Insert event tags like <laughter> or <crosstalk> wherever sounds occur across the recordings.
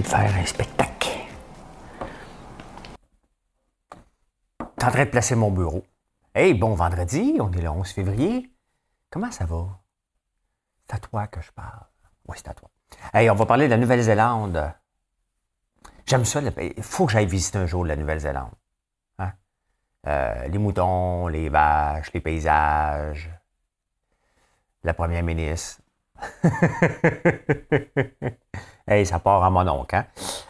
De faire un spectacle. Je de placer mon bureau. Hey, bon vendredi, on est le 11 février. Comment ça va? C'est à toi que je parle. Oui, c'est à toi. Hey, on va parler de la Nouvelle-Zélande. J'aime ça. Il faut que j'aille visiter un jour la Nouvelle-Zélande. Hein? Euh, les moutons, les vaches, les paysages, la première ministre. <laughs> hey, ça part à mon oncle. Hein?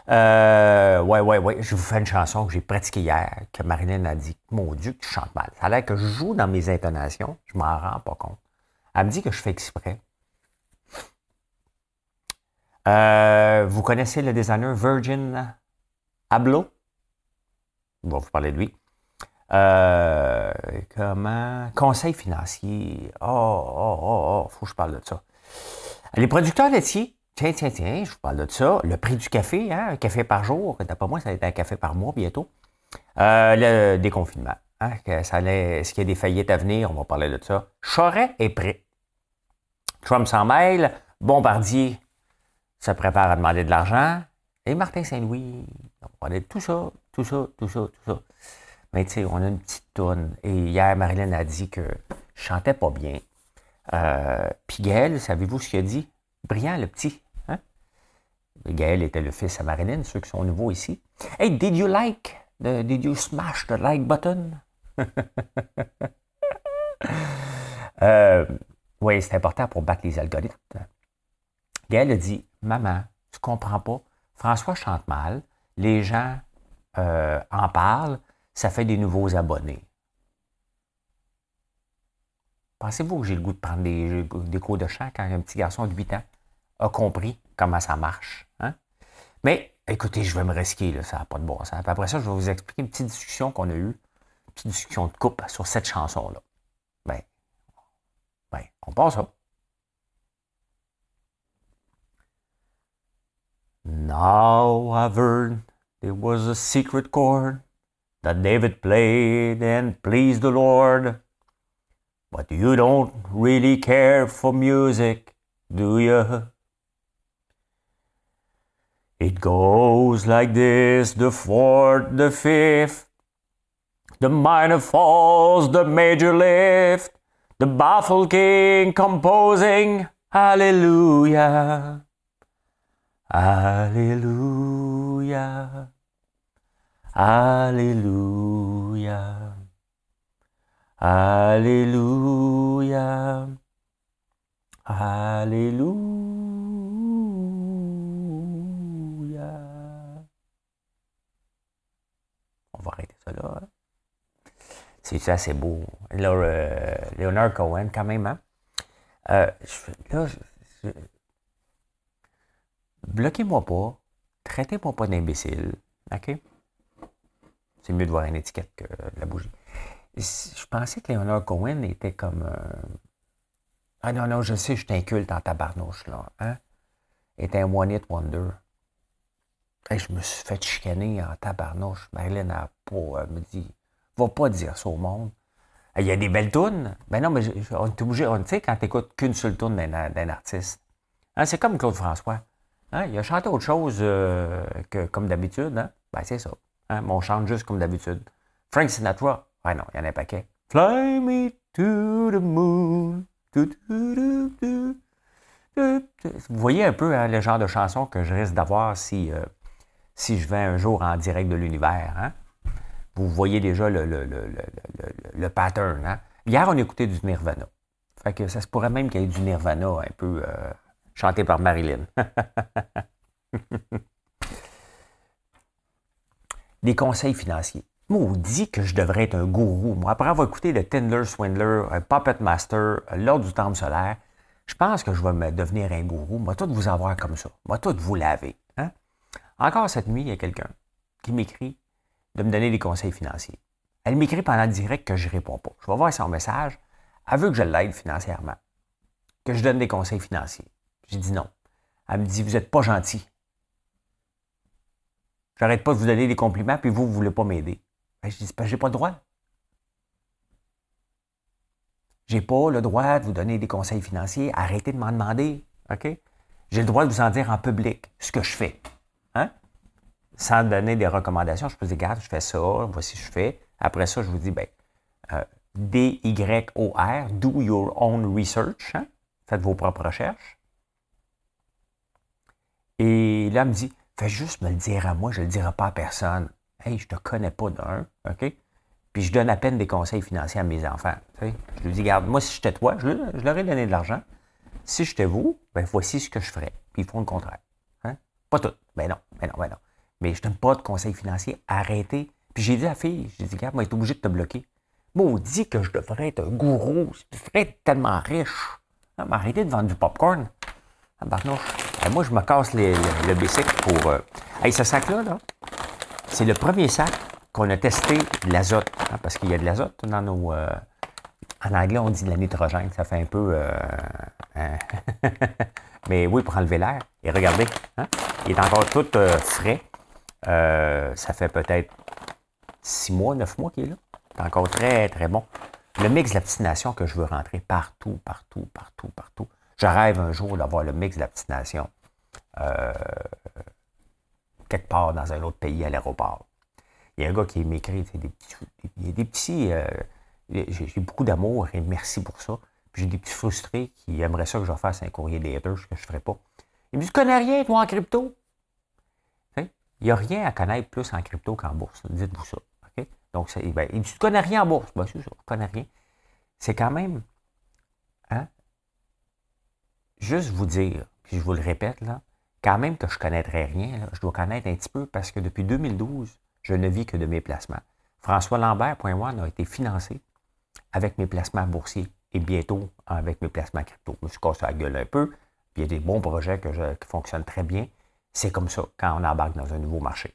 Euh, ouais, ouais, ouais. Je vous fais une chanson que j'ai pratiquée hier, que Marilyn a dit Mon Dieu, tu chantes mal. Ça a l'air que je joue dans mes intonations. Je m'en rends pas compte. Elle me dit que je fais exprès. Euh, vous connaissez le designer Virgin Abloh? On va vous parler de lui. Euh, comment? Conseil financier. Oh, oh, oh, oh, faut que je parle de ça. Les producteurs laitiers, tiens, tiens, tiens, je vous parle de ça. Le prix du café, hein, un café par jour, d'après moi, ça va être un café par mois bientôt. Euh, le déconfinement. Hein, est-ce qu'il y a des faillites à venir? On va parler de ça. Choret est prêt. Trump s'en mêle. Bombardier se prépare à demander de l'argent. Et Martin Saint-Louis, on va parler de tout ça, tout ça, tout ça, tout ça. Mais tu sais, on a une petite tourne. Et hier, Marilyn a dit que je chantais pas bien. Euh, puis Gaël, savez-vous ce qu'il a dit? Brillant, le petit. Gaël était le fils à Marilyn, ceux qui sont nouveaux ici. Hey, did you like? did you smash the like button? <laughs> euh, oui, c'est important pour battre les algorithmes. Gaël a dit Maman, tu comprends pas? François chante mal, les gens euh, en parlent, ça fait des nouveaux abonnés. Pensez-vous que j'ai le goût de prendre des, cours de chant quand un petit garçon de 8 ans a compris? Comment ça marche? Hein? Mais écoutez, je vais me risquer, là, ça n'a pas de bon sens. après ça, je vais vous expliquer une petite discussion qu'on a eue, une petite discussion de coupe sur cette chanson-là. Ben, ben, on passe ça. Now I've heard there was a secret chord that David played and pleased the Lord. But you don't really care for music, do you? It goes like this the fourth, the fifth, the minor falls, the major lift, the baffled king composing, Hallelujah, Hallelujah, Hallelujah. Hallelujah. Alléluia. C'est c'est beau. Là, euh, Leonard Cohen, quand même, hein? Euh, là, bloquez-moi pas. Traitez-moi pas d'imbécile. OK? C'est mieux de voir une étiquette que la bougie je pensais que Leonard Cohen était comme. Ah non, non, je sais, je t'inculte en tabarnouche, là. Hein? Était un One Hit Wonder. je me suis fait chicaner en tabarnouche. Marilyn a pas, me dit Va pas dire ça au monde. Il y a des belles tunes. Ben non, mais on est obligé. Tu sais, quand tu n'écoutes qu'une seule tune d'un artiste. Hein, c'est comme Claude François. Hein? Il a chanté autre chose euh, que comme d'habitude. Hein? Ben, c'est ça. Hein? On chante juste comme d'habitude. Frank Sinatra, Ouais, non, il y en a un paquet. Fly me to the moon. Vous voyez un peu hein, le genre de chanson que je risque d'avoir si, euh, si je vais un jour en direct de l'univers. Vous voyez déjà le, pattern. Hein? Hier, on écoutait du Nirvana. Fait ça se pourrait même qu'il y ait du Nirvana un peu euh, chanté par Marilyn. <laughs> Des conseils financiers dit que je devrais être un gourou. Moi, après avoir écouté le Tindler Swindler, un Puppet Master, L'Ordre du Temple solaire, Je pense que je vais devenir un gourou. Moi, tout vous avoir comme ça. Moi, tout vous laver. Hein? Encore cette nuit, il y a quelqu'un qui m'écrit de me donner des conseils financiers. Elle m'écrit pendant le direct que je ne réponds pas. Je vais voir son message. Elle veut que je l'aide financièrement, que je donne des conseils financiers. J'ai dit non. Elle me dit, vous n'êtes pas gentil. J'arrête pas de vous donner des compliments, puis vous, vous ne voulez pas m'aider. Ben, je dis, j'ai pas le droit. J'ai pas le droit de vous donner des conseils financiers. Arrêtez de m'en demander. OK? J'ai le droit de vous en dire en public ce que je fais. Sans donner des recommandations, je peux dire, regarde, je fais ça, voici ce que je fais. Après ça, je vous dis, ben, euh, D-Y-O-R, do your own research. Hein? Faites vos propres recherches. Et là, elle me dit, fais juste me le dire à moi, je ne le dirai pas à personne. Hey, je ne te connais pas d'un, OK? Puis je donne à peine des conseils financiers à mes enfants. Je lui dis, regarde, moi, si j'étais toi, je, leur ai donné de l'argent. Si j'étais vous, ben voici ce que je ferais. Puis ils font le contraire. Hein? Pas tout. Ben non, ben non, ben non. Mais je ne donne pas de conseils financiers. Arrêtez. Puis j'ai dit à la fille, j'ai dit, regarde, moi, est obligé de te bloquer. dit que je devrais être un gourou. Je devrais être tellement riche. Ah, arrêtez de vendre du popcorn. Ah, moi, je me casse le, bicycle pour. Euh... Hey, ce sac-là, là, c'est le premier sac qu'on a testé de l'azote. Hein, parce qu'il y a de l'azote dans nos. Euh, en anglais, on dit de la nitrogène. Ça fait un peu. Euh, hein. <laughs> Mais oui, pour enlever l'air. Et regardez, hein, il est encore tout euh, ça fait peut-être six mois, neuf mois qu'il est là. C'est encore très, très bon. Le mix de la petite nation que je veux rentrer partout, partout, partout, partout. Je rêve un jour d'avoir le mix de la petite nation quelque part dans un autre pays à l'aéroport. Il y a un gars qui m'écrit. Il y a des petits. Euh, j'ai beaucoup d'amour et merci pour ça. J'ai des petits frustrés qui aimeraient ça que je fasse un courrier des haters, que je ne ferais pas. Il me dit Tu connais rien, toi, en crypto Il n'y a rien à connaître plus en crypto qu'en bourse. Dites-vous ça. Donc, ben, il dit Tu connais rien en bourse Ben, c'est ça, je connais rien. C'est quand même. Hein? Juste vous dire, puis je vous le répète, là, quand même que je ne connaîtrais rien, je dois connaître un petit peu parce que depuis 2012, je ne vis que de mes placements. François Lambert.one a été financé avec mes placements boursiers et bientôt avec mes placements crypto. Je me suis cassé la gueule un peu, puis il y a des bons projets qui fonctionnent très bien. C'est comme ça quand on embarque dans un nouveau marché.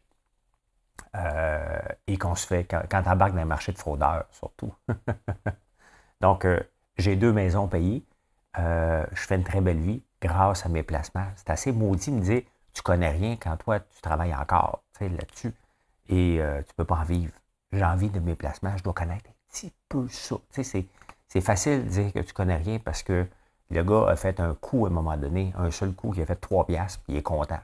Euh, et qu'on se fait, quand, on embarque dans un marché de fraudeurs, surtout. <laughs> Donc, euh, j'ai deux maisons payées. Euh, je fais une très belle vie grâce à mes placements. C'est assez maudit de me dire tu connais rien quand toi, tu travailles encore là-dessus et tu ne peux pas en vivre. J'ai envie de mes placements, je dois connaître un petit peu ça. C'est facile de dire que tu connais rien parce que le gars a fait un coup à un moment donné, un seul coup, qui a fait trois piastres, puis il est content.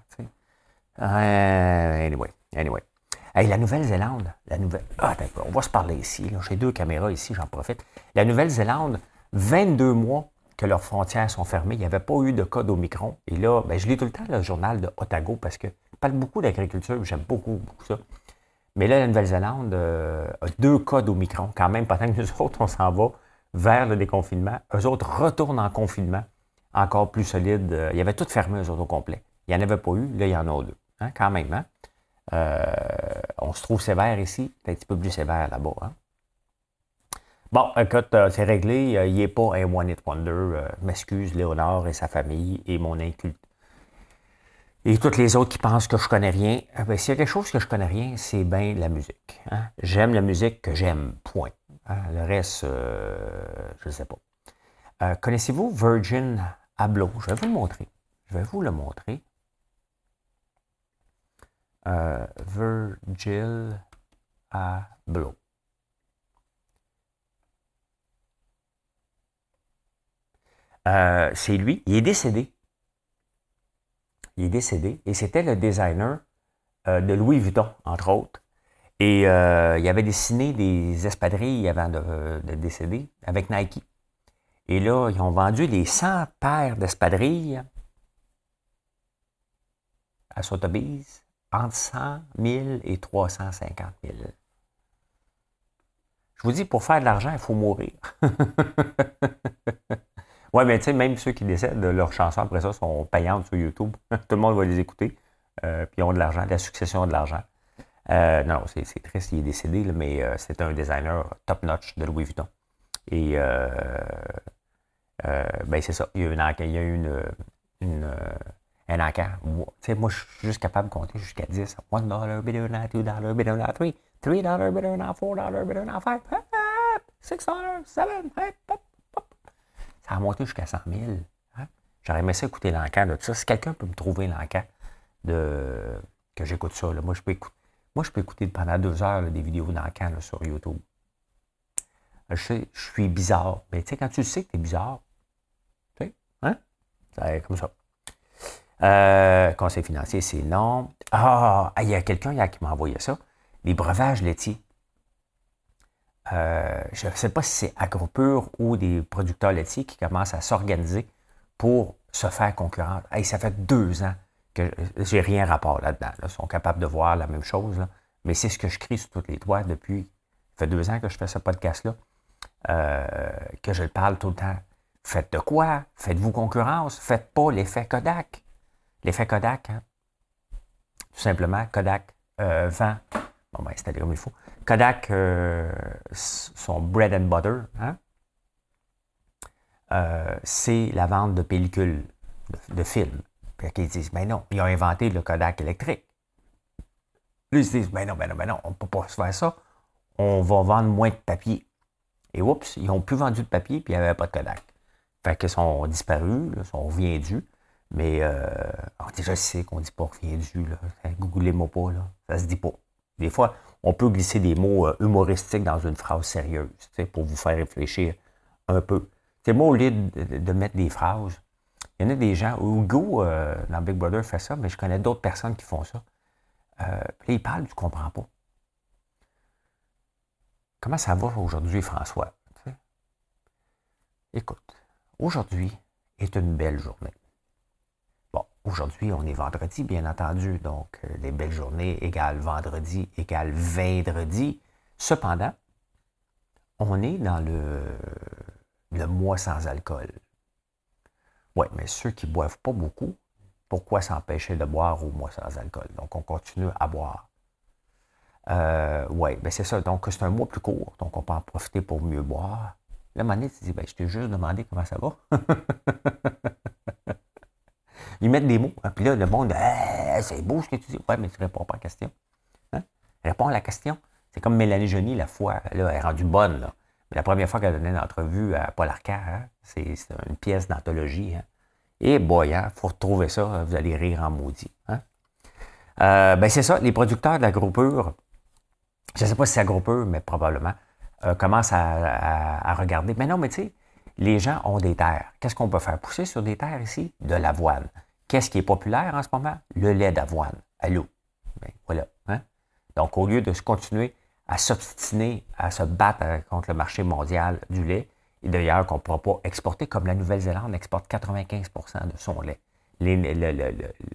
Euh, anyway, anyway. La Nouvelle-Zélande, la Nouvelle. Ah, on va se parler ici. J'ai deux caméras ici, j'en profite. La Nouvelle-Zélande, 22 mois que leurs frontières sont fermées. Il n'y avait pas eu de cas d'Omicron. Et là, ben, je lis tout le temps le journal de Otago parce que je parle beaucoup d'agriculture, j'aime beaucoup, beaucoup ça. Mais là, la Nouvelle-Zélande euh, a deux cas d'Omicron, quand même, pendant que nous <laughs> autres, on s'en va vers le déconfinement. Eux autres retournent en confinement, encore plus solide. Euh, il y avait tout fermé, eux autres, au complet. Il n'y en avait pas eu, là, il y en a deux. Hein, quand même, hein? Euh, on se trouve sévère ici, un petit peu plus sévère là-bas. Hein? Bon, écoute, c'est réglé. il n'est pas un One It Wonder. M'excuse, Léonard et sa famille et mon inculte et toutes les autres qui pensent que je connais rien, eh ben, s'il y a quelque chose que je connais rien, c'est bien la musique. Hein. J'aime la musique que j'aime, point. Hein. Le reste, euh, je ne sais pas. Euh, connaissez-vous Virgin Abloh? Je vais vous le montrer. Je vais vous le montrer. Euh, Virgil Abloh. c'est lui. Il est décédé il est décédé, et c'était le designer euh, de Louis Vuitton, entre autres. Et euh, il avait dessiné des espadrilles avant de, décéder avec Nike. Et là, ils ont vendu les 100 paires d'espadrilles à Sotheby's entre 100 000 et 350 000. Je vous dis, pour faire de l'argent, il faut mourir. <laughs> Oui, mais tu sais, même ceux qui décèdent, leurs chansons après ça sont payantes sur YouTube. <laughs> Tout le monde va les écouter. Euh, puis ils ont de l'argent, la succession de l'argent. Euh, non, c'est triste, il est décédé, mais euh, c'est un designer top-notch de Louis Vuitton. Et euh, ben c'est ça. Il y a, une, un moi, je suis juste capable de compter jusqu'à 10. $1 dollar, than 2 dollars, than 3. 3 dollars, better than 4 dollars, than 5. 6 dollars, 7, Ça a monté jusqu'à 100 000. Hein? J'aurais aimé ça écouter l'encan de ça. Si quelqu'un peut me trouver l'encan de que j'écoute ça, moi, je peux écouter. Moi, je peux écouter pendant deux heures des vidéos d'encan sur YouTube. Je suis bizarre. Mais tu sais, quand tu sais que tu es bizarre, tu sais, hein? C'est comme ça. Euh, conseil financier, c'est non. Ah, il y a quelqu'un qui m'a envoyé ça. Les breuvages laitiers. Euh, je ne sais pas si c'est Agropur ou des producteurs laitiers qui commencent à s'organiser pour se faire concurrence. ça fait deux ans que j'ai rien rapport là-dedans. Ils sont capables de voir la même chose. Mais c'est ce que je crie sur toutes les toits depuis. Ça fait deux ans que je fais ce podcast-là. Euh, que je le parle tout le temps. Faites de quoi? Faites-vous concurrence? Faites pas l'effet Kodak. L'effet Kodak, hein? tout simplement, Kodak euh, vend, bon ben, c'est comme il faut, Kodak, euh, son bread and butter, hein? c'est la vente de pellicules, de, films. Puis disent, mais non, ils ont inventé le Kodak électrique. Là, ils se disent, mais non, mais non, mais non, on ne peut pas se faire ça. On va vendre moins de papier. Et oups, ils n'ont plus vendu de papier, puis il n'y avait pas de Kodak. Fait qu'ils sont disparus, ils sont reviendus. Mais euh, déjà, je sais qu'on ne dit pas du, là. Googlez-moi pas, là. Ça se dit pas. Des fois, on peut glisser des mots euh, humoristiques dans une phrase sérieuse, pour vous faire réfléchir un peu. C'est moi, au lieu de, mettre des phrases, il y en a des gens, Hugo, euh, dans Big Brother, fait ça, mais je connais d'autres personnes qui font ça. Euh, puis il parle, tu comprends pas. Comment ça va aujourd'hui, François? Écoute, aujourd'hui est une belle journée. Aujourd'hui, on est vendredi, bien entendu, donc euh, les belles journées égale vendredi égale vendredi. Cependant, on est dans le, le mois sans alcool. Oui, mais ceux qui ne boivent pas beaucoup, pourquoi s'empêcher de boire au mois sans alcool? Donc, on continue à boire. Euh, oui, ben c'est ça. Donc, c'est un mois plus court, donc on peut en profiter pour mieux boire. Là, à tu dis, ben, je t'ai juste demandé comment ça va. <laughs> Ils mettent des mots. Hein, puis là, le monde, c'est beau ce que tu dis. Ouais, mais tu ne réponds pas à la question. Hein? Réponds à la question. C'est comme Mélanie Joly, la fois, là, elle est rendue bonne. Là. La première fois qu'elle donnait une entrevue à Paul Arcand, hein, c'est une pièce d'anthologie. Et boy, il faut retrouver ça, vous allez rire en maudit. Euh, ben c'est ça, les producteurs de la groupure, je ne sais pas si c'est la mais probablement, euh, commencent à, à, regarder. Mais non, mais tu sais, les gens ont des terres. Qu'est-ce qu'on peut faire? Pousser sur des terres ici? De l'avoine. Qu'est-ce qui est populaire en ce moment? Le lait d'avoine. Allô? Ben, voilà. Hein? Donc, au lieu de se continuer à s'obstiner, à se battre contre le marché mondial du lait, et d'ailleurs qu'on ne pourra pas exporter, comme la Nouvelle-Zélande exporte 95% de son lait.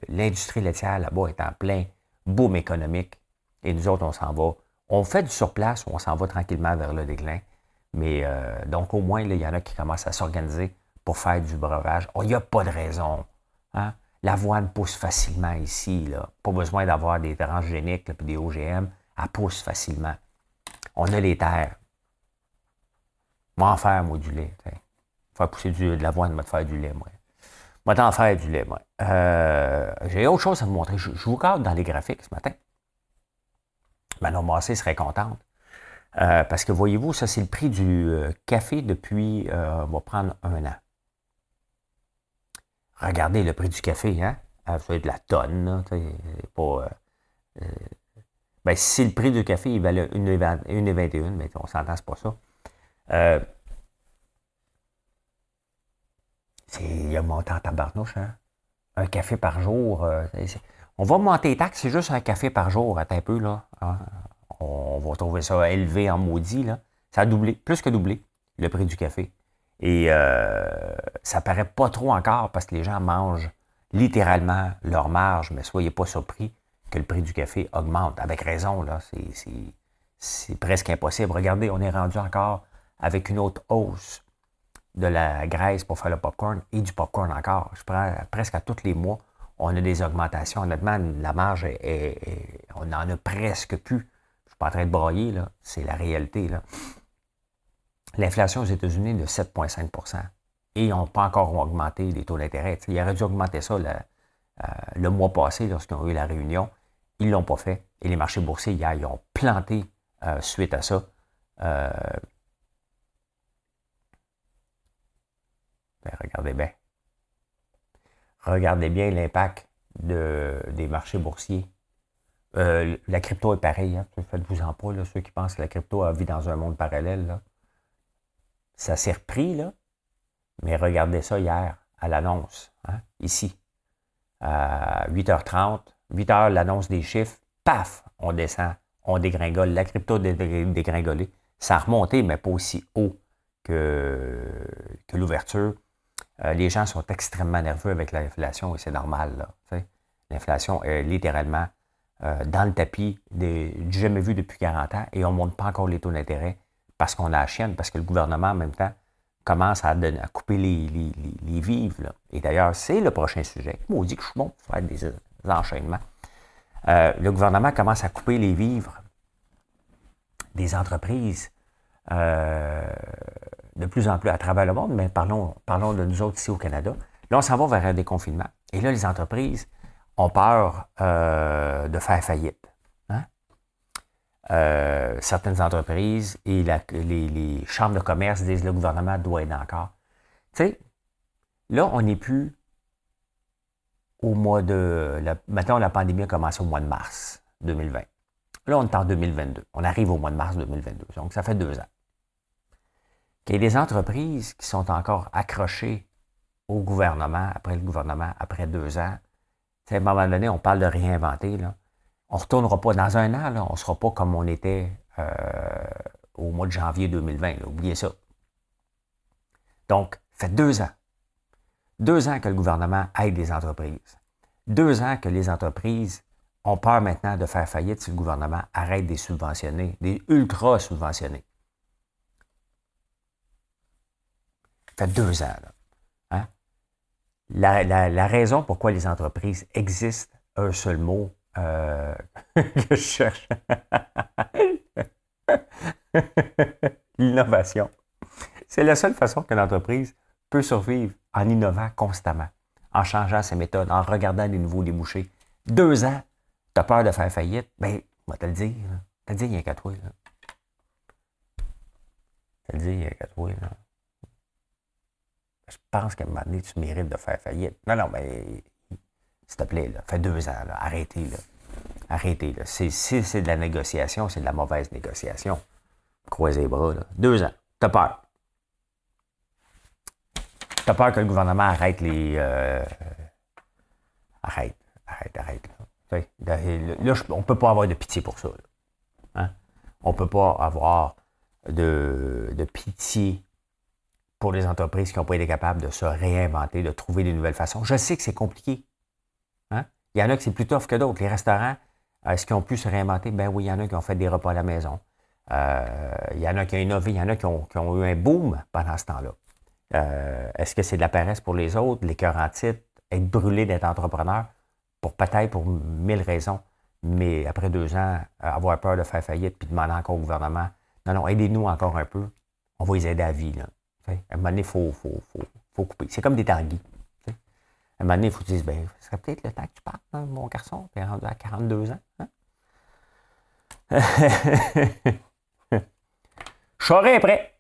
L'industrie laitière là-bas est en plein boom économique. Et nous autres, on s'en va. On fait du surplace, on s'en va tranquillement vers le déclin. Mais euh, donc, au moins, il y en a qui commencent à s'organiser pour faire du breuvage. Oh, il n'y a pas de raison. Hein? L'avoine pousse facilement ici. Pas besoin d'avoir des transgéniques et des OGM. Pousse facilement. On a les terres. Moi, en faire, moi, du lait. Faire pousser du, de l'avoine, moi, de faire du lait, moi. Moi, t'en faire du lait, moi. Euh, j'ai autre chose à vous montrer. Je, vous regarde dans les graphiques ce matin. Manon Massé serait contente. Euh, parce que voyez-vous, ça, c'est le prix du euh, café depuis, on va prendre un an. Regardez le prix du café, hein? Ah, ça de la tonne, pas. Euh, euh, ben, si le prix du café, il valait 1,21, mais on s'entend, c'est pas ça. Euh, il a monté en tabarnouche, hein? Un café par jour. on va monter les taxes, c'est juste un café par jour, attends un peu, là. Hein? On va trouver ça élevé en maudit, là. Ça a doublé, plus que doublé, le prix du café. Et euh, ça paraît pas trop encore parce que les gens mangent littéralement leur marge, mais soyez pas surpris que le prix du café augmente. Avec raison, là, c'est presque impossible. Regardez, on est rendu encore avec une autre hausse de la graisse pour faire le popcorn et du popcorn encore. Je prends presque à tous les mois, on a des augmentations. Honnêtement, la marge est, on n'en a presque plus. Je suis pas en train de broyer, là. C'est la réalité. L'inflation aux États-Unis est de 7,5% et ils n'ont pas encore augmenté les taux d'intérêt. Ils auraient dû augmenter ça le, le mois passé lorsqu'ils ont eu la réunion. Ils ne l'ont pas fait. Et les marchés boursiers, hier, ils ont planté suite à ça. Ben, regardez bien. Regardez bien l'impact de, des marchés boursiers. Euh, la crypto est pareille, hein. faites-vous en pas, ceux qui pensent que la crypto a vie dans un monde parallèle. Là. Ça s'est repris, là, mais regardez ça hier, à l'annonce, hein, ici, à 8h30, 8h, l'annonce des chiffres, paf, on descend, on dégringole. La crypto a dégringolé. Ça a remonté, mais pas aussi haut que, l'ouverture. Euh, les gens sont extrêmement nerveux avec l'inflation et c'est normal. L'inflation est littéralement euh, dans le tapis des, jamais vu depuis 40 ans et on ne monte pas encore les taux d'intérêt parce qu'on a la parce que le gouvernement en même temps commence à, couper les, vivres. Et d'ailleurs, c'est le prochain sujet. Moi, on dit que je suis bon pour faire des, enchaînements. Euh, le gouvernement commence à couper les vivres des entreprises de plus en plus à travers le monde, mais parlons, parlons de nous autres ici au Canada. Là, on s'en va vers un déconfinement. Et là, les entreprises ont peur euh, de faire faillite. Hein? Euh, certaines entreprises et les, chambres de commerce disent le gouvernement doit aider encore. Tu sais, là, on n'est plus au mois de. Maintenant, la pandémie a commencé au mois de mars 2020. Là, on est en 2022. On arrive au mois de mars 2022. Donc, ça fait deux ans qu'il y ait des entreprises qui sont encore accrochées au gouvernement, après le gouvernement, après deux ans. à un moment donné, on parle de réinventer. On ne retournera pas dans un an, on ne sera pas comme on était euh, au mois de janvier 2020. oubliez ça. Donc, fait deux ans. Deux ans que le gouvernement aide les entreprises. Deux ans que les entreprises ont peur maintenant de faire faillite si le gouvernement arrête des subventionner, des ultra subventionnés. Ça fait deux ans. Hein? La, raison pourquoi les entreprises existent, un seul mot euh, <laughs> que je cherche. <laughs> L'innovation. C'est la seule façon que l'entreprise peut survivre en innovant constamment, en changeant ses méthodes, en regardant les nouveaux débouchés. Deux ans, tu as peur de faire faillite, ben, on va te le dire. Te le dire, il y a qu'à toi. Là. Te le dire, il y a qu'à toi. Là je pense qu'à un moment donné, tu mérites de faire faillite. Non, non, mais s'il te plaît, là, deux ans, arrêtez. Là. Arrêtez. Là. Si c'est de la négociation, c'est de la mauvaise négociation. Croisez les bras. Là. Deux ans. T'as peur. T'as peur que le gouvernement arrête les. Euh, arrête, arrête, arrête. Là, on ne peut pas avoir de pitié pour ça. Hein? On ne peut pas avoir de, de pitié pour les entreprises qui n'ont pas été capables de se réinventer, de trouver des nouvelles façons. Je sais que c'est compliqué. Hein? Il y en a qui c'est plus tough que d'autres. Les restaurants, est-ce qu'ils ont pu se réinventer? Ben oui, il y en a qui ont fait des repas à la maison. Euh, il y en a qui ont innové, il y en a qui ont, eu un boom pendant ce temps-là. Euh, est-ce que c'est de la paresse pour les autres, les cœurs en titre, être brûlé d'être entrepreneur? Pour peut-être pour mille raisons. Mais après deux ans, avoir peur de faire faillite puis demander encore au gouvernement, non, non, aidez-nous encore un peu. On va les aider à vie. Là. À un moment donné, il faut, faut, faut, couper. C'est comme des tanguis. À un moment donné, il faut te dire, ben, ce serait peut-être le temps que tu partes, hein, mon garçon, tu rendu à 42 ans. Hein? <laughs> Charest est prêt.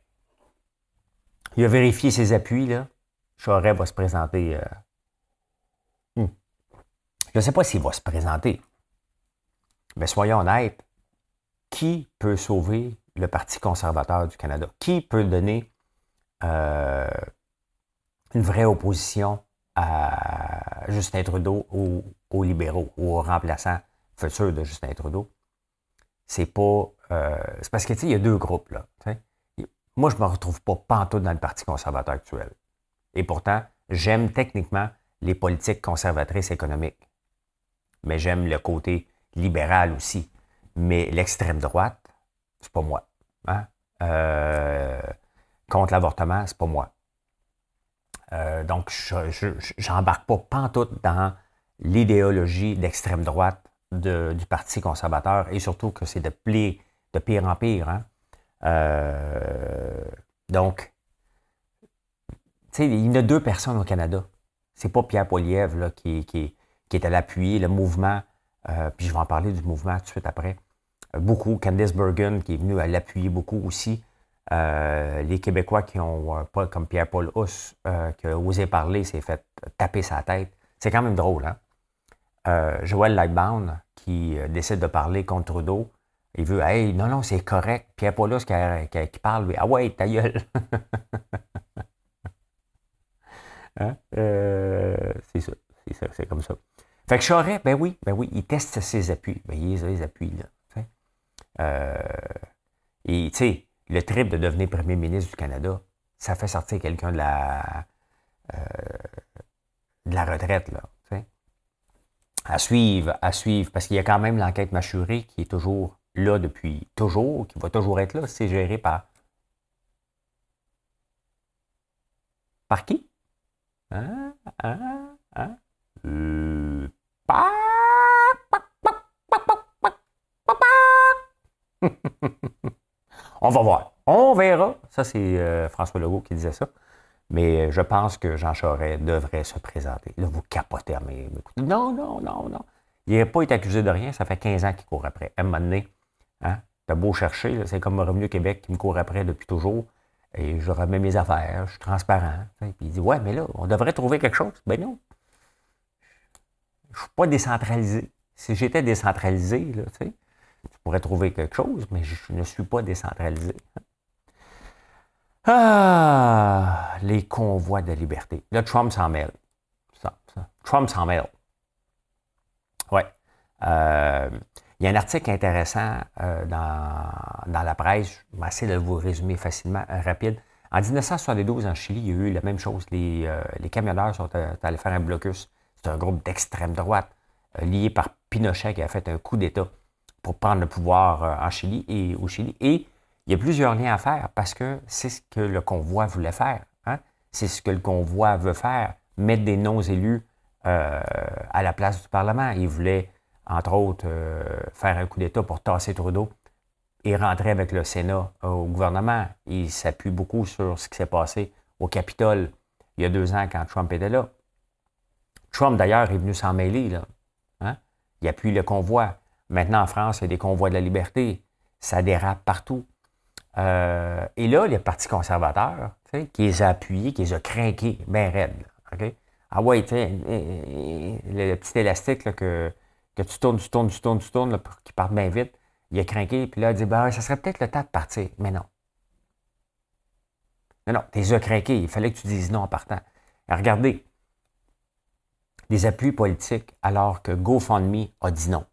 Il a vérifié ses appuis, là. Charest va se présenter. Euh, hmm. Je ne sais pas s'il va se présenter. Mais soyons honnêtes, qui peut sauver le Parti conservateur du Canada? Qui peut donner euh, une vraie opposition à Justin Trudeau ou aux libéraux ou aux remplaçants futurs de Justin Trudeau? C'est pas. Euh, c'est parce que, tu sais, il y a deux groupes, là. Moi, je ne me retrouve pas pantoute dans le Parti conservateur actuel. Et pourtant, j'aime techniquement les politiques conservatrices économiques. Mais j'aime le côté libéral aussi. Mais l'extrême droite, c'est pas moi. Hein? Euh, contre l'avortement, c'est pas moi. Euh, donc, je n'embarque pas pantoute dans l'idéologie d'extrême droite du Parti conservateur et surtout que c'est de, pire en pire. Hein? Euh, donc, tu sais, il y en a deux personnes au Canada. C'est pas Pierre Poilievre qui, qui, qui est à l'appui, le mouvement, euh, puis je vais en parler du mouvement tout de suite après. Euh, beaucoup, Candice Bergen qui est venu à l'appuyer beaucoup aussi. Les Québécois qui ont, pas comme Pierre-Paul Huss, qui a osé parler, s'est fait taper sa tête. C'est quand même drôle, hein? Joël Lightbound qui décide de parler contre Trudeau. Il veut, hey, non, non, c'est correct. Pierre-Paul Huss qui, qui, parle, lui, ah ouais, ta gueule. <laughs> Hein? c'est ça, c'est ça, c'est comme ça. Fait que Charest, ben oui, ben oui, il teste ses appuis. Ben, il a les appuis, là. Euh, et, tu sais, le trip de devenir premier ministre du Canada, ça fait sortir quelqu'un de la, euh, de la retraite, là. À suivre, à suivre, parce qu'il y a quand même l'enquête mâchurée qui est toujours là depuis toujours, qui va toujours être là. C'est géré par. Par qui? Hein? Hein? Hein? On va voir. On verra. Ça, c'est euh, François Legault qui disait ça. Mais euh, je pense que Jean Charest devrait se présenter. Là, vous capotez à mes... Non, non, non, non. Il n'a pas été accusé de rien. Ça fait 15 ans qu'il court après. À un moment donné, hein, t'as beau chercher, c'est comme Revenu Québec qui me court après depuis toujours. Et je remets mes affaires, je suis transparent. Puis il dit Ouais, mais là, on devrait trouver quelque chose. Ben non. Je ne suis pas décentralisé. Si j'étais décentralisé, tu sais, je pourrais trouver quelque chose, mais je ne suis pas décentralisé. Ah, les convois de liberté. Là, Trump s'en mêle. Trump s'en mêle. Oui. Euh, il y a un article intéressant euh, dans, la presse. Je vais essayer de vous résumer facilement, euh, rapide. En 1972, en Chili, il y a eu la même chose. Les, les camionneurs sont allés faire un blocus. C'est un groupe d'extrême droite lié par Pinochet qui a fait un coup d'État pour prendre le pouvoir euh, en Chili et au Chili. Et il y a plusieurs liens à faire parce que c'est ce que le convoi voulait faire. Hein. C'est ce que le convoi veut faire, mettre des non-élus euh, à la place du Parlement. Il voulait, entre autres, euh, faire un coup d'État pour tasser Trudeau et rentrer avec le Sénat au gouvernement. Il s'appuie beaucoup sur ce qui s'est passé au Capitole il y a deux ans quand Trump était là. Trump, d'ailleurs, est venu s'en mêler. Là. Hein? Il appuie le convoi. Maintenant, en France, il y a des convois de la liberté. Ça dérape partout. Euh, et là, les partis conservateurs, qui les a appuyés, qui les a craqués, bien raides. Ah ouais, sais, le petit élastique que, que tu tournes, tu tournes, tu tournes, tu tournes, pour qu'il parte bien vite, il a craqué, puis là, il a dit, ben, ça serait peut-être le temps de partir. Mais non. Non, non, les as craqués. Il fallait que tu dises non en partant. regardez, des appuis politiques alors que GoFundMe a dit non.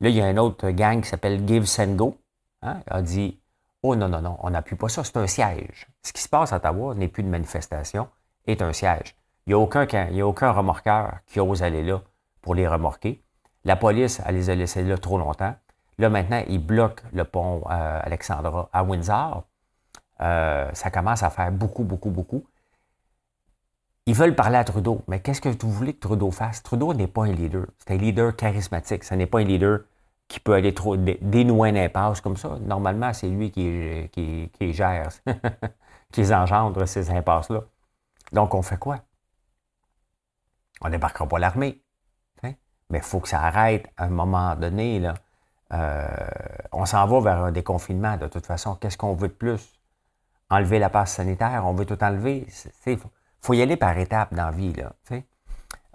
Là, il y a un autre gang qui s'appelle Give Send Go, hein, a dit Oh non, non, non, on n'appuie pas ça, c'est un siège. Ce qui se passe à Ottawa n'est plus de manifestation, est un siège. Il n'y a, a aucun remorqueur qui ose aller là pour les remorquer. La police, elle les a laissés là trop longtemps. Là, maintenant, ils bloquent le pont euh, Alexandra à Windsor. Euh, ça commence à faire beaucoup, beaucoup, beaucoup. Ils veulent parler à Trudeau, mais qu'est-ce que vous voulez que Trudeau fasse? Trudeau n'est pas un leader. C'est un leader charismatique. Ce n'est pas un leader qui peut aller trop dénouer une impasse comme ça. Normalement, c'est lui qui, gère, <laughs> qui engendre ces impasses-là. Donc, on fait quoi? On débarquera pas l'armée. Mais il faut que ça arrête à un moment donné. Là. Euh, on s'en va vers un déconfinement de toute façon. Qu'est-ce qu'on veut de plus? Enlever la passe sanitaire, on veut tout enlever. C'est, faut y aller par étapes dans la vie, là.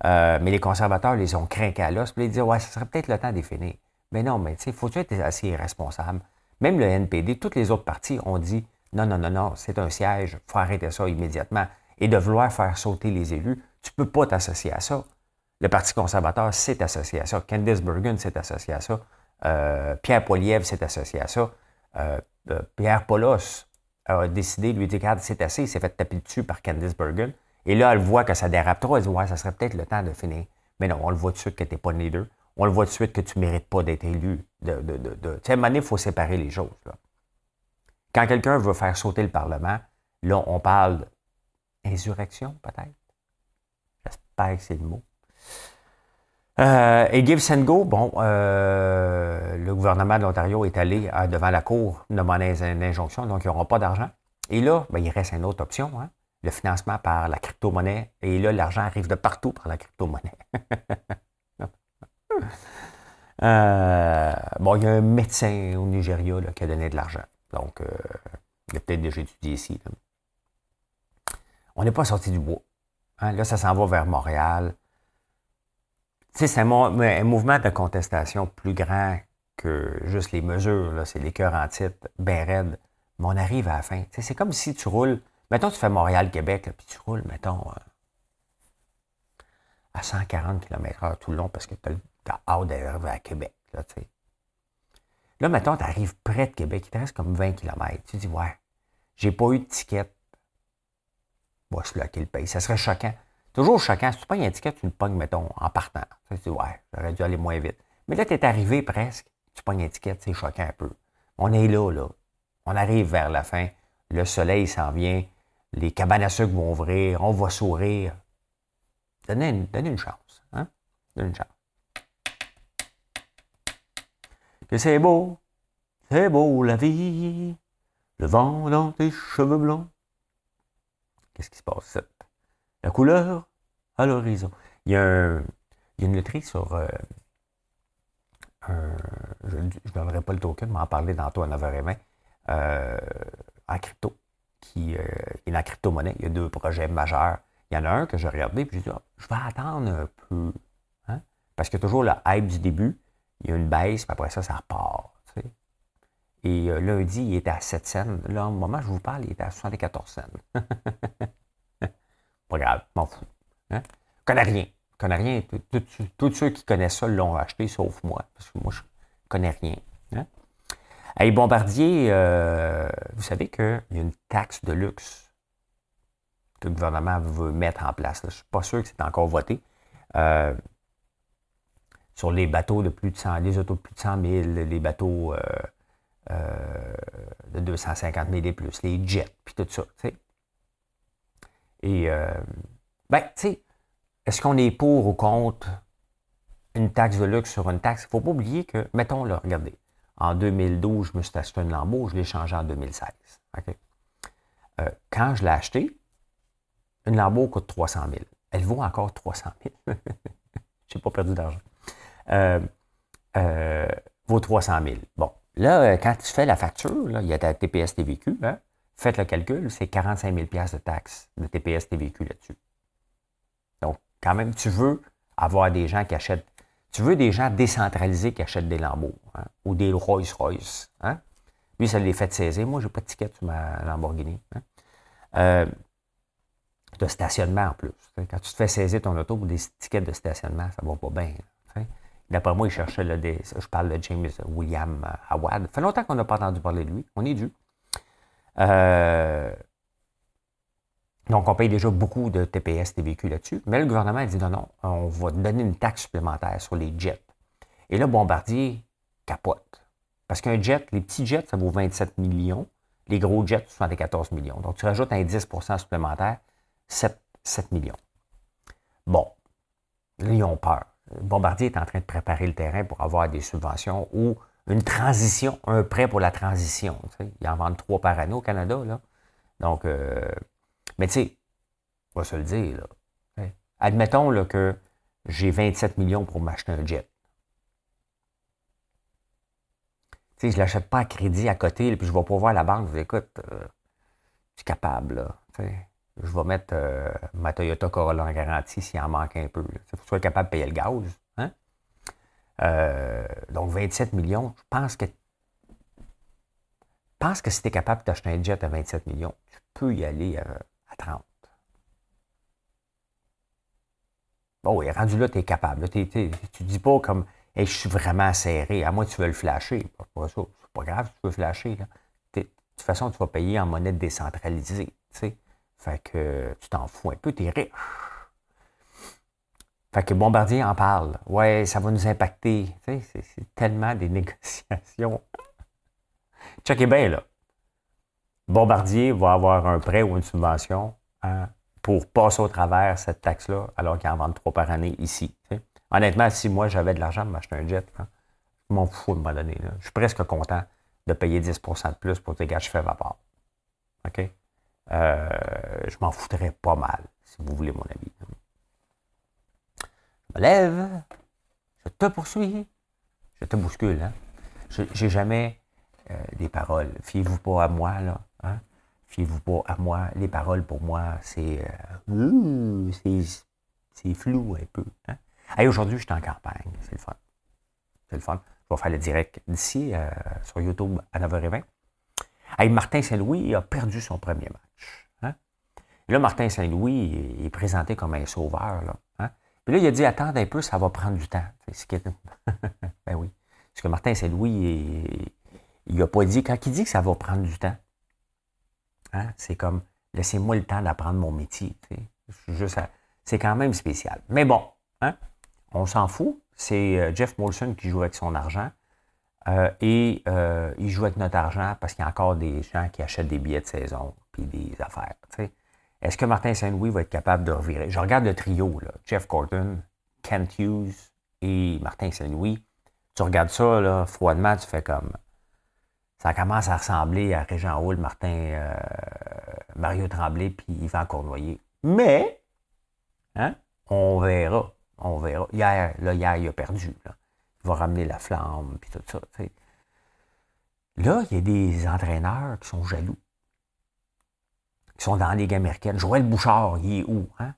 Euh, mais les conservateurs les ont craqués à l'os, puis ils disent Ouais, ce serait peut-être le temps finir. Mais non, mais tu sais, faut être assez irresponsable? Même le NPD, toutes les autres partis ont dit non, non, non, non, c'est un siège, il faut arrêter ça immédiatement. Et de vouloir faire sauter les élus, tu ne peux pas t'associer à ça. Le Parti conservateur s'est associé à ça. Candice Bergen s'est associé à ça. Euh, Pierre Poilievre s'est associé à ça. Pierre Polos a décidé, lui dit, c'est assez, il s'est fait taper dessus par Candice Bergen. Et là, elle voit que ça dérape trop, elle dit, ouais, ça serait peut-être le temps de finir. Mais non, on le voit tout de suite que tu n'es pas né d'eux. On le voit tout de suite que tu ne mérites pas d'être élu. De, de, de, Tu sais, il faut séparer les choses. Quand quelqu'un veut faire sauter le Parlement, là, on parle d'insurrection, peut-être? J'espère que c'est le mot. Euh, et Go, bon, euh, le gouvernement de l'Ontario est allé devant la Cour de monnaie d'injonction, donc ils n'auront pas d'argent. Et là, ben, il reste une autre option. Hein. le financement par la crypto-monnaie. Et là, l'argent arrive de partout par la crypto-monnaie. <laughs> Euh, bon, il y a un médecin au Nigeria qui a donné de l'argent. Donc, euh, il a peut-être déjà étudié ici. On n'est pas sorti du bois. Hein. Là, ça s'en va vers Montréal. C'est un, mouvement de contestation plus grand que juste les mesures. C'est les cœurs en titre, bien raides. Mais on arrive à la fin. C'est comme si tu roules. Mettons, tu fais Montréal-Québec, puis tu roules, mettons, euh, à 140 km/h tout le long parce que tu as hâte d'arriver à Québec. Là, mettons, tu arrives près de Québec, il te reste comme 20 km. Tu dis, ouais, j'ai pas eu de ticket. Bon, celui-là qui le paye. Ça serait choquant. Toujours choquant. Si tu payes un ticket, tu le pognes, mettons, en partant. Tu dis, ouais, j'aurais dû aller moins vite. Mais là, tu es arrivé presque. Tu pognes un ticket, c'est choquant un peu. On est là, là. On arrive vers la fin. Le soleil s'en vient. Les cabanes à sucre vont ouvrir. On va sourire. Donnez une, une chance. Hein? Donnez une chance. Que c'est beau, c'est beau la vie. Le vent dans tes cheveux blancs. Qu'est-ce qui se passe? La couleur à l'horizon. Il y a, une loterie sur. Euh, je ne donnerai pas le token, mais en parler tantôt à 9h20. Euh, en crypto, qui euh, est la crypto-monnaie. Il y a deux projets majeurs. Il y en a un que j'ai regardé, puis je dit, ah, je vais attendre un peu. Hein? Parce que toujours le hype du début, il y a une baisse, puis après ça, ça repart. Et euh, lundi, il était à 7 cents. Là, au moment où je vous parle, il était à 74 cents. <laughs> pas grave, m'en fous. Hein? Je connais rien. Je connais rien. Tous ceux qui connaissent ça l'ont acheté, sauf moi. Parce que moi, je connais rien. Hein? Hey, Bombardier, euh, vous savez qu'il y a une taxe de luxe que le gouvernement veut mettre en place. Je ne suis pas sûr que c'est encore voté. Euh, sur les bateaux de plus de 100, les autos de plus de 100 000, les bateaux euh, de 250 000 et plus, les jets, puis tout ça. Et, ben, tu sais, est-ce qu'on est pour ou contre une taxe de luxe sur une taxe? Il ne faut pas oublier que, mettons, le regardez, en 2012, je me suis acheté une Lambo, je l'ai changé en 2016. Euh, quand je l'ai acheté, une Lambo coûte 300 000. Elle vaut encore 300 000. Je n'ai pas perdu d'argent. Euh, euh, vaut 300 000. Bon, là, quand tu fais la facture, il y a ta TPS TVQ, hein, faites le calcul, c'est 45 000 de taxes de TPS TVQ là-dessus. Donc, quand même, tu veux avoir des gens qui achètent tu veux des gens décentralisés qui achètent des Lambeaux hein, ou des Rolls-Royce. Hein? Lui, ça les fait saisir. Moi, je n'ai pas de ticket sur ma Lamborghini. Hein? Euh, de stationnement en plus. Quand tu te fais saisir ton auto pour des tickets de stationnement, ça ne va pas bien. D'après moi, il cherchait le, je parle de James William Howard. Ça fait longtemps qu'on n'a pas entendu parler de lui. On est dû. Euh, donc, on paye déjà beaucoup de TPS, TVQ là-dessus. Mais le gouvernement a dit non, non, on va donner une taxe supplémentaire sur les jets. Et là, Bombardier capote. Parce qu'un jet, les petits jets, ça vaut 27 millions. Les gros jets, 74 millions. Donc, tu rajoutes un 10% supplémentaire, 7, 7 millions. Bon, ils ont peur. Bombardier est en train de préparer le terrain pour avoir des subventions ou une transition, un prêt pour la transition. Tu sais, ils en vendent trois par année au Canada. Là. Donc, euh, mais tu sais, on va se le dire, là. Admettons là, que j'ai 27 millions pour m'acheter un jet. Je ne l'achète pas à crédit à côté, puis je vais pas voir la banque, je dis, écoute, euh, je suis capable, là. je vais mettre euh, ma Toyota Corolla en garantie s'il en manque un peu. Il faut que sois capable de payer le gaz. Euh, donc, 27 millions, je pense que pense que si tu es capable de t'acheter un jet à 27 millions, tu peux y aller 30. Bon, et rendu là, tu es capable. tu ne dis pas comme je suis vraiment serré, à que tu veux le flasher. C'est pas grave tu veux flasher. De toute façon, tu vas payer en monnaie décentralisée. Fait que tu t'en fous un peu, tu es riche. Fait que Bombardier en parle. Ouais, ça va nous impacter. C'est tellement des <laughs> négociations. Checkez bien, là. Bombardier va avoir un prêt ou une subvention hein, pour passer au travers cette taxe-là, alors qu'il en vend trois par année ici. Honnêtement, si moi j'avais de l'argent pour m'acheter un jet, hein, je m'en fous de m'en donner. Je suis presque content de payer 10% de plus pour dire, gars, je fais vapeur. OK? euh, je m'en foutrais pas mal, si vous voulez mon avis. Lève, je te poursuis, je te bouscule. Hein? J'ai jamais euh, des paroles. Fiez-vous pas à moi, là. Hein? Fiez-vous pas à moi. Les paroles, pour moi, c'est euh, c'est flou un peu. Hein? Aujourd'hui, je suis en campagne. C'est le fun. C'est le fun. Je vais faire le direct d'ici euh, sur YouTube à 9h20. Hey, Martin Saint-Louis a perdu son premier match. Hein? Là, Martin Saint-Louis est présenté comme un sauveur. Là? Puis là, il a dit Attends un peu, ça va prendre du temps. <laughs> ben oui. Parce que Martin Saint-Louis, il n'a pas dit, quand il dit que ça va prendre du temps, hein, c'est comme laissez-moi le temps d'apprendre mon métier. C'est quand même spécial. Mais bon, hein, on s'en fout. C'est euh, Jeff Molson qui joue avec son argent. Euh, et euh, il joue avec notre argent parce qu'il y a encore des gens qui achètent des billets de saison puis des affaires. Est-ce que Martin Saint-Louis va être capable de revirer? Je regarde le trio, là, Jeff Gordon, Kent Hughes et Martin Saint-Louis. Tu regardes ça, là, froidement, tu fais comme. Ça commence à ressembler à Régent Hall, Martin, Mario Tremblay, puis Yvan Cournoyer. Mais, hein, on verra. On verra. Hier, là, hier, il a perdu. Là va ramener la flamme, puis tout ça. Là, il y a des entraîneurs qui sont jaloux, qui sont dans la Ligue américaine. Joël Bouchard, il est où? Hein?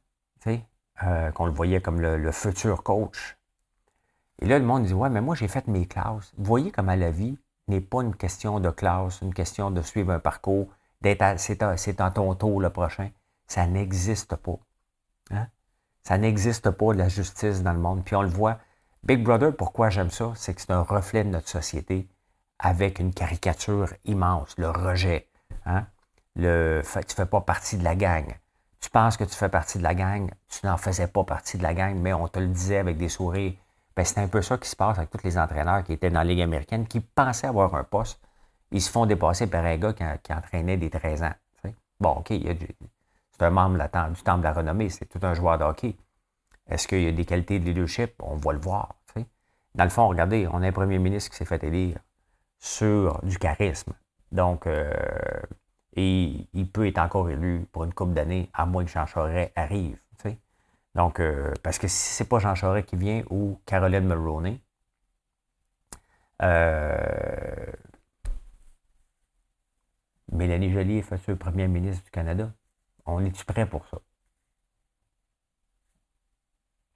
Euh, qu'on le voyait comme le, futur coach. Et là, le monde dit Ouais, mais moi, j'ai fait mes classes. Vous voyez comment la vie n'est pas une question de classe, une question de suivre un parcours, d'être c'est en ton le prochain. Ça n'existe pas. Hein? Ça n'existe pas la justice dans le monde. Puis on le voit, Big Brother, pourquoi j'aime ça? C'est que c'est un reflet de notre société avec une caricature immense, le rejet. Hein? Tu ne fais pas partie de la gang. Tu penses que tu fais partie de la gang, tu n'en faisais pas partie de la gang, mais on te le disait avec des sourires. Ben, c'est un peu ça qui se passe avec tous les entraîneurs qui étaient dans la Ligue américaine, qui pensaient avoir un poste. Ils se font dépasser par un gars qui, entraînait des 13 ans. Bon, OK, c'est un membre du Temple de la renommée, c'est tout un joueur de. Est-ce qu'il y a des qualités de leadership? On va le voir. Dans le fond, regardez, on a un premier ministre qui s'est fait élire sur du charisme. Donc, euh, et il peut être encore élu pour une couple d'années, à moins que Jean Charest arrive. Donc, euh, parce que si ce n'est pas Jean Charest qui vient ou Caroline Mulroney, euh, Mélanie Joly est future première ministre du Canada. On est-tu prêt pour ça?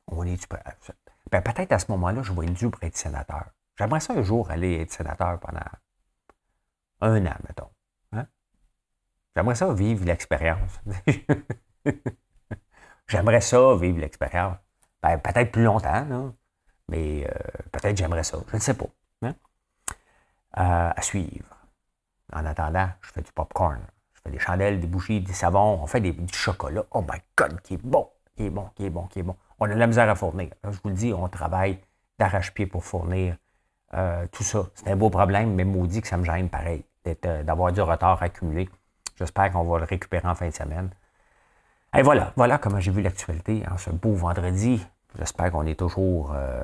On est-tu prêt? Ben, peut-être à ce moment-là, je vais être dû pour être sénateur. J'aimerais ça un jour aller être sénateur pendant un an, mettons. J'aimerais ça vivre l'expérience. <laughs> j'aimerais ça vivre l'expérience. Ben, peut-être plus longtemps, mais euh, peut-être j'aimerais ça. Je ne sais pas. Hein? Euh, à suivre. En attendant, je fais du popcorn. Je fais des chandelles, des bougies, des savons. On fait des, du chocolat. Oh my God, qui est bon, qui est bon, qui est bon, qui est bon on a de la misère à fournir. je vous le dis, on travaille d'arrache-pied pour fournir euh, tout ça. C'est un beau problème, mais maudit que ça me gêne pareil, d'avoir du retard accumulé. J'espère qu'on va le récupérer en fin de semaine. Et voilà, voilà comment j'ai vu l'actualité en ce beau vendredi. J'espère qu'on est toujours euh,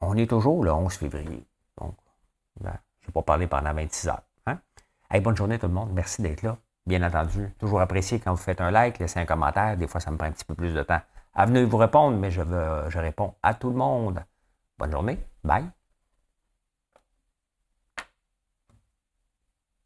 on est toujours le 11 février. Donc, ben, je n'ai pas parlé pendant 26 heures. Hein? bonne journée tout le monde. Merci d'être là. Bien entendu, toujours apprécié quand vous faites un like, laissez un commentaire. Des fois, ça me prend un petit peu plus de temps à venir vous répondre, mais je, veux, je réponds à tout le monde. Bonne journée. Bye.